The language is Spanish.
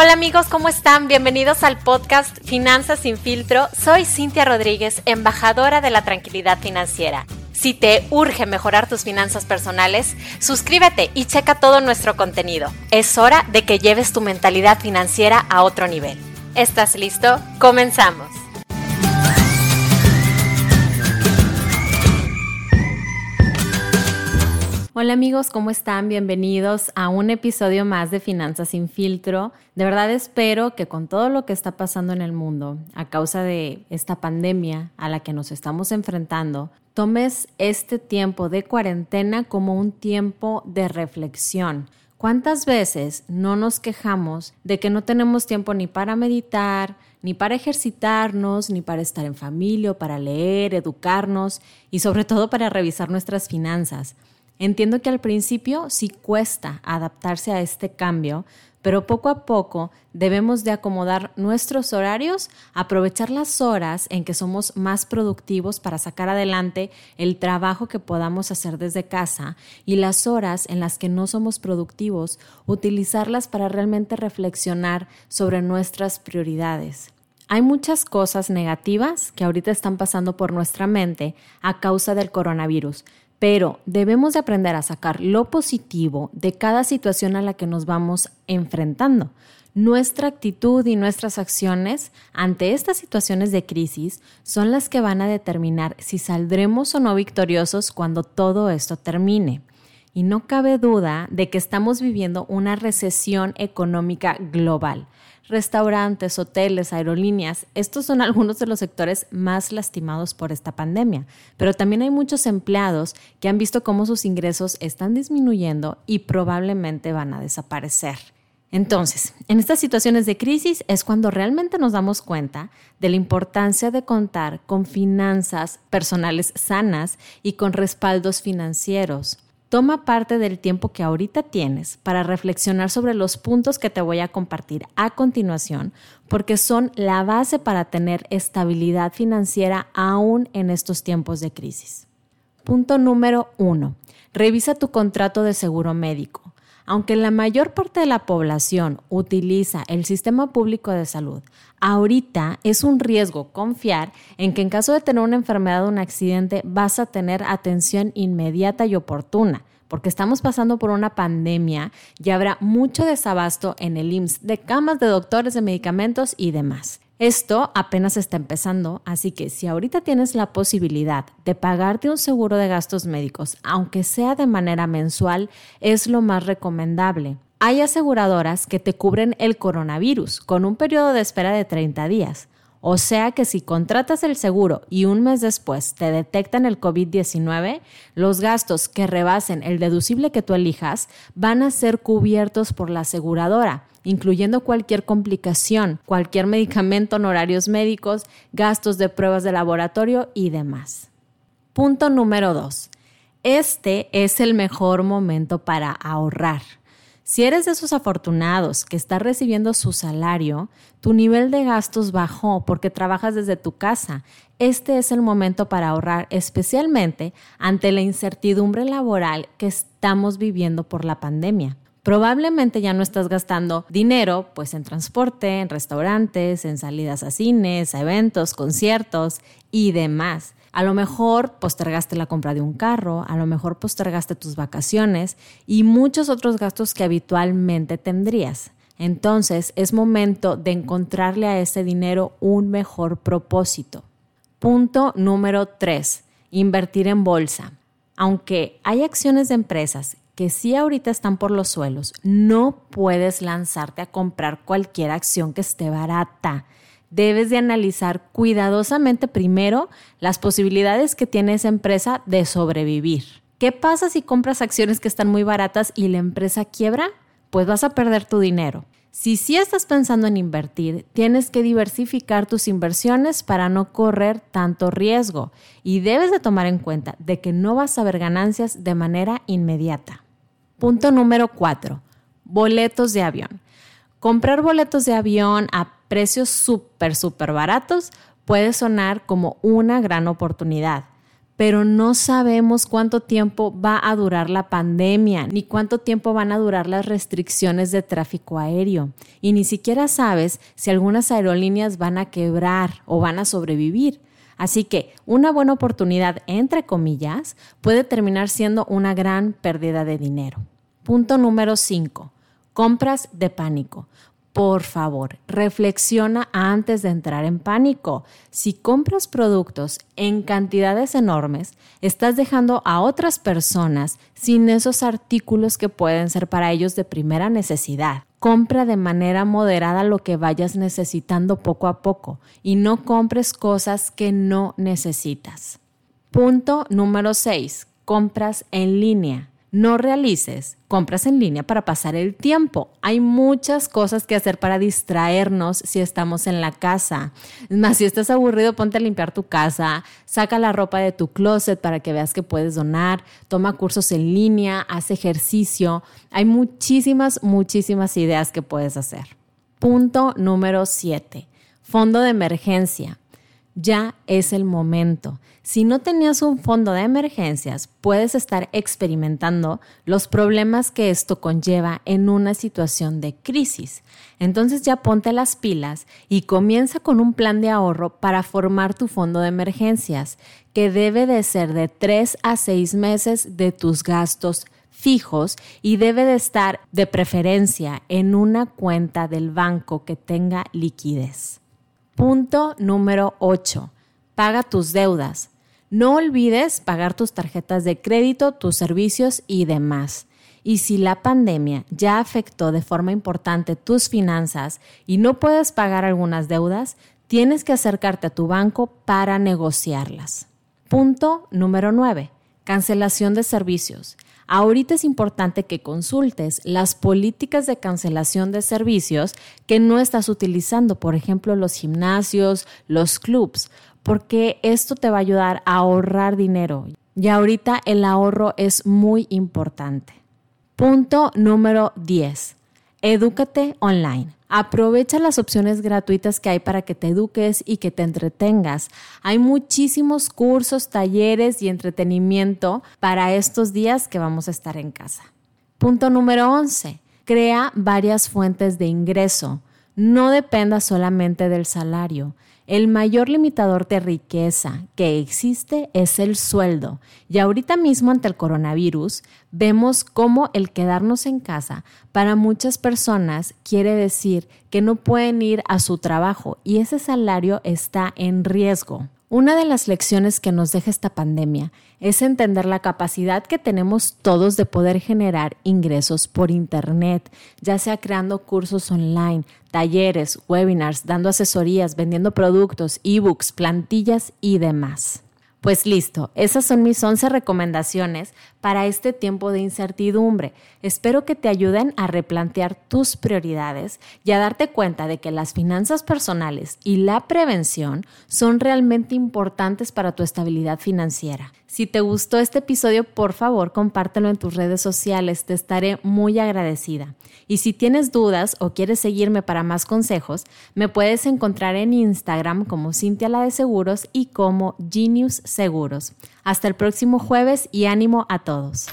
Hola amigos, ¿cómo están? Bienvenidos al podcast Finanzas sin filtro. Soy Cintia Rodríguez, embajadora de la tranquilidad financiera. Si te urge mejorar tus finanzas personales, suscríbete y checa todo nuestro contenido. Es hora de que lleves tu mentalidad financiera a otro nivel. ¿Estás listo? Comenzamos. Hola amigos, ¿cómo están? Bienvenidos a un episodio más de Finanzas sin filtro. De verdad espero que con todo lo que está pasando en el mundo a causa de esta pandemia a la que nos estamos enfrentando, tomes este tiempo de cuarentena como un tiempo de reflexión. ¿Cuántas veces no nos quejamos de que no tenemos tiempo ni para meditar, ni para ejercitarnos, ni para estar en familia, para leer, educarnos y sobre todo para revisar nuestras finanzas? Entiendo que al principio sí cuesta adaptarse a este cambio, pero poco a poco debemos de acomodar nuestros horarios, aprovechar las horas en que somos más productivos para sacar adelante el trabajo que podamos hacer desde casa y las horas en las que no somos productivos, utilizarlas para realmente reflexionar sobre nuestras prioridades. Hay muchas cosas negativas que ahorita están pasando por nuestra mente a causa del coronavirus, pero debemos de aprender a sacar lo positivo de cada situación a la que nos vamos enfrentando. Nuestra actitud y nuestras acciones ante estas situaciones de crisis son las que van a determinar si saldremos o no victoriosos cuando todo esto termine. Y no cabe duda de que estamos viviendo una recesión económica global restaurantes, hoteles, aerolíneas, estos son algunos de los sectores más lastimados por esta pandemia, pero también hay muchos empleados que han visto cómo sus ingresos están disminuyendo y probablemente van a desaparecer. Entonces, en estas situaciones de crisis es cuando realmente nos damos cuenta de la importancia de contar con finanzas personales sanas y con respaldos financieros. Toma parte del tiempo que ahorita tienes para reflexionar sobre los puntos que te voy a compartir a continuación, porque son la base para tener estabilidad financiera aún en estos tiempos de crisis. Punto número uno. Revisa tu contrato de seguro médico. Aunque la mayor parte de la población utiliza el sistema público de salud, ahorita es un riesgo confiar en que en caso de tener una enfermedad o un accidente vas a tener atención inmediata y oportuna porque estamos pasando por una pandemia y habrá mucho desabasto en el IMSS de camas de doctores, de medicamentos y demás. Esto apenas está empezando, así que si ahorita tienes la posibilidad de pagarte un seguro de gastos médicos, aunque sea de manera mensual, es lo más recomendable. Hay aseguradoras que te cubren el coronavirus con un periodo de espera de 30 días. O sea que si contratas el seguro y un mes después te detectan el COVID-19, los gastos que rebasen el deducible que tú elijas van a ser cubiertos por la aseguradora, incluyendo cualquier complicación, cualquier medicamento, honorarios médicos, gastos de pruebas de laboratorio y demás. Punto número 2. Este es el mejor momento para ahorrar. Si eres de esos afortunados que está recibiendo su salario, tu nivel de gastos bajó porque trabajas desde tu casa. Este es el momento para ahorrar, especialmente ante la incertidumbre laboral que estamos viviendo por la pandemia. Probablemente ya no estás gastando dinero pues en transporte, en restaurantes, en salidas a cines, a eventos, conciertos y demás. A lo mejor postergaste la compra de un carro, a lo mejor postergaste tus vacaciones y muchos otros gastos que habitualmente tendrías. Entonces es momento de encontrarle a ese dinero un mejor propósito. Punto número 3. Invertir en bolsa. Aunque hay acciones de empresas que sí ahorita están por los suelos, no puedes lanzarte a comprar cualquier acción que esté barata debes de analizar cuidadosamente primero las posibilidades que tiene esa empresa de sobrevivir. ¿Qué pasa si compras acciones que están muy baratas y la empresa quiebra? Pues vas a perder tu dinero. Si sí estás pensando en invertir, tienes que diversificar tus inversiones para no correr tanto riesgo y debes de tomar en cuenta de que no vas a ver ganancias de manera inmediata. Punto número 4. Boletos de avión. Comprar boletos de avión a precios súper, súper baratos puede sonar como una gran oportunidad. pero no sabemos cuánto tiempo va a durar la pandemia, ni cuánto tiempo van a durar las restricciones de tráfico aéreo. Y ni siquiera sabes si algunas aerolíneas van a quebrar o van a sobrevivir. Así que una buena oportunidad, entre comillas, puede terminar siendo una gran pérdida de dinero. Punto número 5. Compras de pánico. Por favor, reflexiona antes de entrar en pánico. Si compras productos en cantidades enormes, estás dejando a otras personas sin esos artículos que pueden ser para ellos de primera necesidad. Compra de manera moderada lo que vayas necesitando poco a poco y no compres cosas que no necesitas. Punto número 6. Compras en línea no realices compras en línea para pasar el tiempo. Hay muchas cosas que hacer para distraernos si estamos en la casa. Más, si estás aburrido, ponte a limpiar tu casa, saca la ropa de tu closet para que veas que puedes donar, toma cursos en línea, haz ejercicio. Hay muchísimas, muchísimas ideas que puedes hacer. Punto número 7. Fondo de emergencia ya es el momento. Si no tenías un fondo de emergencias, puedes estar experimentando los problemas que esto conlleva en una situación de crisis. Entonces ya ponte las pilas y comienza con un plan de ahorro para formar tu fondo de emergencias, que debe de ser de 3 a 6 meses de tus gastos fijos y debe de estar de preferencia en una cuenta del banco que tenga liquidez. Punto número 8. Paga tus deudas. No olvides pagar tus tarjetas de crédito, tus servicios y demás. Y si la pandemia ya afectó de forma importante tus finanzas y no puedes pagar algunas deudas, tienes que acercarte a tu banco para negociarlas. Punto número 9. Cancelación de servicios. Ahorita es importante que consultes las políticas de cancelación de servicios que no estás utilizando, por ejemplo, los gimnasios, los clubs, porque esto te va a ayudar a ahorrar dinero. Y ahorita el ahorro es muy importante. Punto número 10. Edúcate online. Aprovecha las opciones gratuitas que hay para que te eduques y que te entretengas. Hay muchísimos cursos, talleres y entretenimiento para estos días que vamos a estar en casa. Punto número 11. Crea varias fuentes de ingreso. No dependa solamente del salario. El mayor limitador de riqueza que existe es el sueldo. Y ahorita mismo ante el coronavirus vemos cómo el quedarnos en casa para muchas personas quiere decir que no pueden ir a su trabajo y ese salario está en riesgo. Una de las lecciones que nos deja esta pandemia es entender la capacidad que tenemos todos de poder generar ingresos por Internet, ya sea creando cursos online, talleres, webinars, dando asesorías, vendiendo productos, ebooks, plantillas y demás. Pues listo, esas son mis 11 recomendaciones para este tiempo de incertidumbre. Espero que te ayuden a replantear tus prioridades y a darte cuenta de que las finanzas personales y la prevención son realmente importantes para tu estabilidad financiera. Si te gustó este episodio, por favor, compártelo en tus redes sociales, te estaré muy agradecida. Y si tienes dudas o quieres seguirme para más consejos, me puedes encontrar en Instagram como Cintia la de Seguros y como Genius Seguros. Hasta el próximo jueves y ánimo a todos.